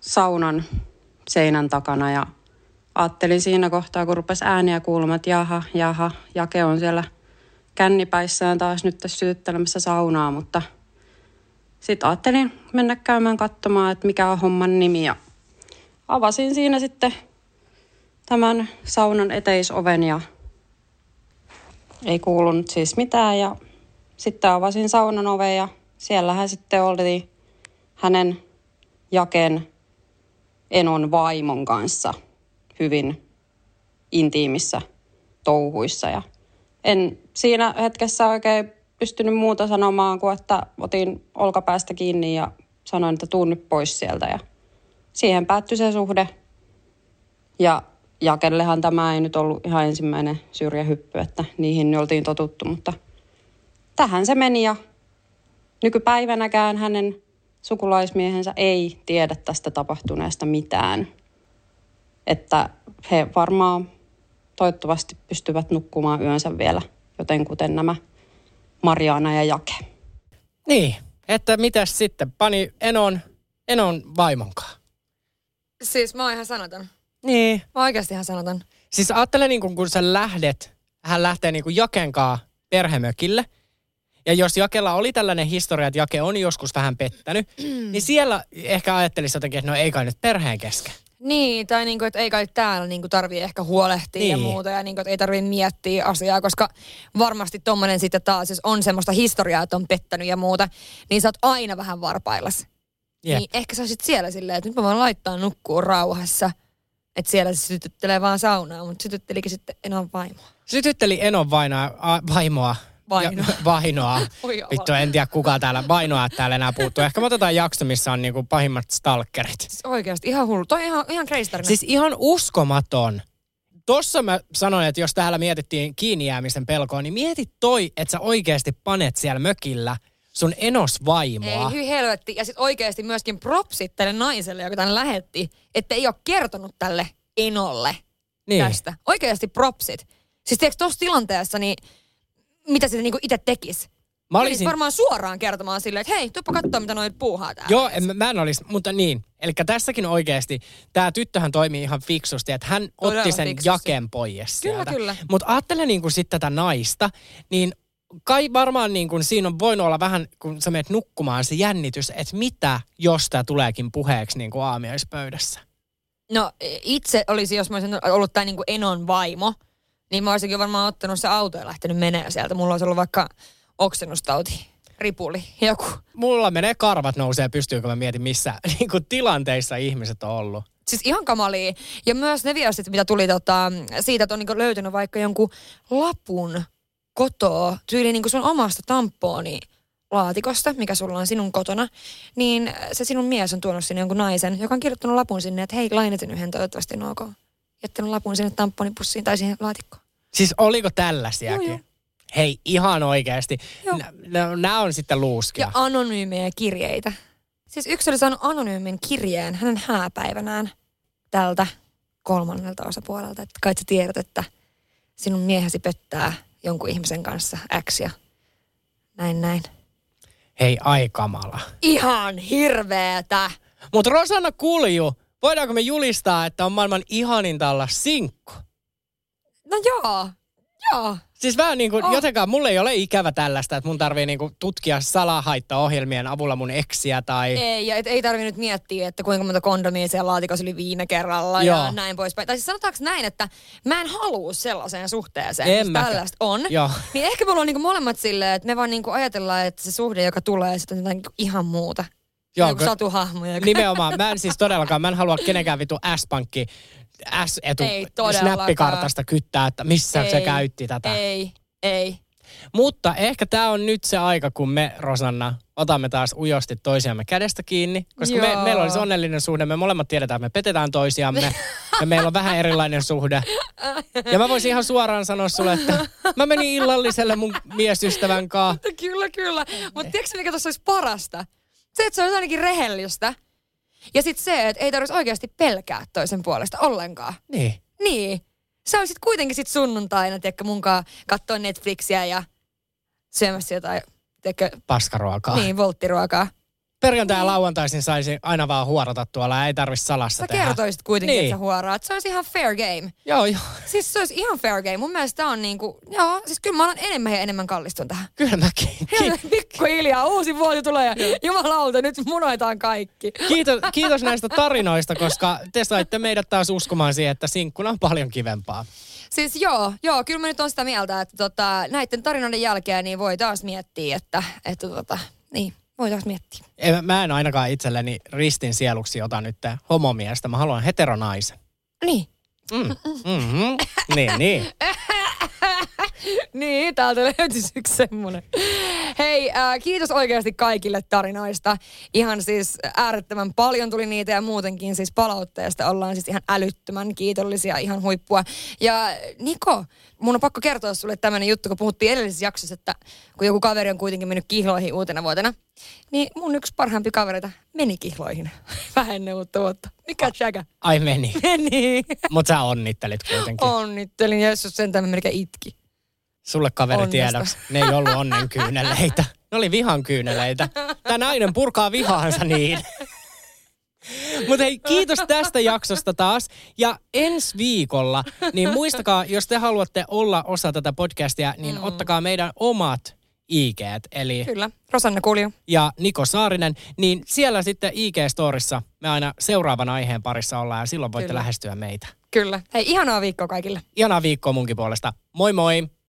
saunan seinän takana ja ajattelin siinä kohtaa, kun rupesi ääniä kuulumaan, että jaha, jaha, Jake on siellä kännipäissään taas nyt tässä sytyttelemässä saunaa, mutta sitten ajattelin mennä käymään katsomaan, että mikä on homman nimi ja avasin siinä sitten tämän saunan eteisoven ja ei kuulunut siis mitään ja sitten avasin saunan oven ja siellähän sitten oli hänen Jaken Enon vaimon kanssa hyvin intiimissä touhuissa. Ja en siinä hetkessä oikein pystynyt muuta sanomaan kuin, että otin olkapäästä kiinni ja sanoin, että tuun nyt pois sieltä. Ja siihen päättyi se suhde. Ja Jakellehan tämä ei nyt ollut ihan ensimmäinen syrjähyppy, että niihin nyt oltiin totuttu, mutta tähän se meni ja nykypäivänäkään hänen sukulaismiehensä ei tiedä tästä tapahtuneesta mitään. Että he varmaan toivottavasti pystyvät nukkumaan yönsä vielä, joten kuten nämä Mariana ja Jake. Niin, että mitäs sitten? Pani Enon, Enon vaimonkaan. Siis mä oon ihan sanaton. Niin. Mä oon oikeasti ihan sanaton. Siis ajattele niin kun sä lähdet, hän lähtee niin kuin Jakenkaa perhemökille. Ja jos Jakella oli tällainen historia, että Jake on joskus vähän pettänyt, <clears throat> niin siellä ehkä ajattelisi jotenkin, että no ei kai nyt perheen kesken. Niin, tai niinku, että ei kai täällä niinku tarvii ehkä huolehtia niin. ja muuta, ja niinku, että ei tarvii miettiä asiaa, koska varmasti tommonen sitten taas, jos on semmoista historiaa, että on pettänyt ja muuta, niin sä oot aina vähän varpaillas. Jep. Niin ehkä sä olisit siellä silleen, että nyt mä voin laittaa nukkuu rauhassa, että siellä se sytyttelee vaan saunaa, mutta sytyttelikin sitten enää vaimoa. Sytytteli Enon vainoa, a, vaimoa. Vainoa. Vainoa. <laughs> Vittu, en tiedä kuka täällä vainoa täällä enää puuttuu. Ehkä me otetaan jakso, missä on niinku pahimmat stalkerit. Siis oikeasti ihan hullu. Toi on ihan, ihan crazy tarina. Siis ihan uskomaton. Tossa mä sanoin, että jos täällä mietittiin kiinni jäämisen pelkoa, niin mieti toi, että sä oikeasti panet siellä mökillä sun enos vaimoa. Ei, hyi helvetti. Ja sitten oikeasti myöskin propsit tälle naiselle, joka tänne lähetti, että ei ole kertonut tälle enolle Niin. tästä. Oikeasti propsit. Siis tiedätkö, tuossa tilanteessa, niin mitä se niinku itse tekisi? Mä Olisin... olisin... varmaan suoraan kertomaan silleen, että hei, tuppa katsoa, mitä noit puuhaa täällä. Joo, en, mä- mä en olisi, mutta niin. Eli tässäkin oikeasti, tämä tyttöhän toimii ihan fiksusti, että hän Todella otti sen fiksusti. jaken pois Kyllä, sieltä. kyllä. Mutta ajattele niin kuin sitten tätä naista, niin kai varmaan niin kuin siinä on voinut olla vähän, kun sä menet nukkumaan, se jännitys, että mitä, jos tämä tuleekin puheeksi niin kuin aamiaispöydässä. No itse olisi, jos mä olisin ollut tämä niinku Enon vaimo, niin mä olisinkin varmaan ottanut se auto ja lähtenyt menee sieltä. Mulla olisi ollut vaikka oksennustauti, ripuli, joku. Mulla menee karvat nousee pystyyn, kun mä mietin, missä <laughs> niin kuin tilanteissa ihmiset on ollut. Siis ihan kamalia. Ja myös ne viestit, mitä tuli tota, siitä, että on niinku löytynyt vaikka jonkun lapun kotoa, tyyli niinku sun omasta tampooni laatikosta, mikä sulla on sinun kotona, niin se sinun mies on tuonut sinne jonkun naisen, joka on kirjoittanut lapun sinne, että hei, lainatin yhden, toivottavasti on ok. Jättänyt lapun sinne tamponipussiin tai siihen laatikkoon. Siis oliko tällaisiakin? Joo, joo. Hei, ihan oikeasti. Nämä on sitten luuskia. Ja anonyymejä kirjeitä. Siis yksi oli saanut anonyymin kirjeen hänen hääpäivänään tältä kolmannelta osapuolelta. Että kai sä tiedät, että sinun miehesi pettää jonkun ihmisen kanssa X ja näin näin. Hei, ai kamala. Ihan hirveetä. Mutta Rosanna Kulju, voidaanko me julistaa, että on maailman ihaninta olla sinkku? No joo, joo. Siis vähän niin kuin, Oh. jotenkaan mulle ei ole ikävä tällaista, että mun tarvii niin kuin tutkia salahaittaohjelmien avulla mun eksiä tai... Ei, ja et, ei tarvi nyt miettiä, että kuinka monta kondomia siellä laatikossa oli viime kerralla Joo. ja näin poispäin. Tai siis sanotaanko näin, että mä en halua sellaiseen suhteeseen, En jos tällaista on. Joo. Niin ehkä me ollaan niinku molemmat silleen, että me vaan niinku ajatellaan, että se suhde, joka tulee, sitten on jotain niinku ihan muuta. Joo, Joku kun- satuhahmo. Joka... Nimenomaan. Mä en siis todellakaan, mä en halua kenenkään vitu S-pankki S-etu snappikartasta kyttää, että missä ei, se käytti tätä. Ei, ei. Mutta ehkä tämä on nyt se aika, kun me, Rosanna, otamme taas ujosti toisiamme kädestä kiinni. Koska me, meillä olisi onnellinen suhde. Me molemmat tiedetään, että me petetään toisiamme. ja meillä on vähän erilainen suhde. Ja mä voisin ihan suoraan sanoa sulle, että mä menin illalliselle mun miesystävän kanssa. Mutta kyllä, kyllä. Mutta tiedätkö mikä tuossa olisi parasta? Se, että se olisi ainakin rehellistä. Ja sitten se, että ei tarvitsisi oikeasti pelkää toisen puolesta ollenkaan. Niin. Niin. Sä olisit kuitenkin sit sunnuntaina, tiedätkö, munkaan katsoa Netflixiä ja syömässä jotain, tiedätkö, Paskaruokaa. niin, volttiruokaa. Perjantai ja lauantaisin saisi aina vaan huorata tuolla, ei tarvi salassa Sä tehdä. kertoisit kuitenkin, Niin. että sä huoraat. Se olisi ihan fair game. Joo, joo. Siis se olisi ihan fair game. Mun mielestä tää on niinku, joo, siis kyllä mä olen enemmän ja enemmän kallistun tähän. Kyllä mäkin. <laughs> Hei, Pikkuhiljaa, uusi vuosi tulee ja jumalauta, nyt munoitaan kaikki. Kiitos, kiitos näistä tarinoista, koska te saitte meidät taas uskomaan siihen, että sinkkuna on paljon kivempaa. Siis joo, joo, kyllä mä nyt on sitä mieltä, että tota, näiden tarinoiden jälkeen niin voi taas miettiä, että, että tota, niin, voi taas miettiä. En- Mä en ainakaan itselleni ristin sieluksi ota nyt homomiestä. Mä haluan heteronaisen. Niin. Mm. Mm-hmm. Niin, niin. <laughs> <laughs> niin, täältä löytyisi yksi semmonen. Hei, äh, kiitos oikeasti kaikille tarinoista. Ihan siis äärettömän paljon tuli niitä ja muutenkin siis palautteesta ollaan siis ihan älyttömän kiitollisia, ihan huippua. Ja Niko, mun on pakko kertoa sulle tämmönen juttu, kun puhuttiin edellisessä jaksossa, että kun joku kaveri on kuitenkin mennyt kihloihin uutena vuotena, niin mun yksi parhaampi kavereita meni kihloihin <laughs> vähän ennen uutta vuotta. Mikä jäkä? Ai meni. Meni. Mutta sä onnittelit kuitenkin. Onnittelin, Jeesus sentään mä melkein itki. Sulle kaveri Onnesta. tiedoksi. Ne ei ollut onnen kyyneleitä. Ne oli vihan kyyneleitä. Tämä nainen purkaa vihaansa niin. Mutta hei, kiitos tästä jaksosta taas. Ja ensi viikolla, niin muistakaa, jos te haluatte olla osa tätä podcastia, niin mm. ottakaa meidän omat IG, eli Kyllä, Rosanna Kulju. ja Niko Saarinen, niin siellä sitten IG-storissa me aina seuraavan aiheen parissa ollaan ja silloin voitte Kyllä. lähestyä meitä. Kyllä. Hei, ihanaa viikkoa kaikille. Ihanaa viikkoa munkin puolesta. Moi moi!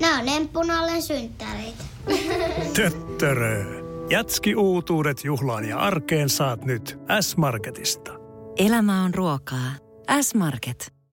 Nämä on emppunallen synttäreitä. <laughs> Töttörö. Jatski uutuudet juhlaan ja arkeen saat nyt S-Marketista. Elämä on ruokaa. S-Market.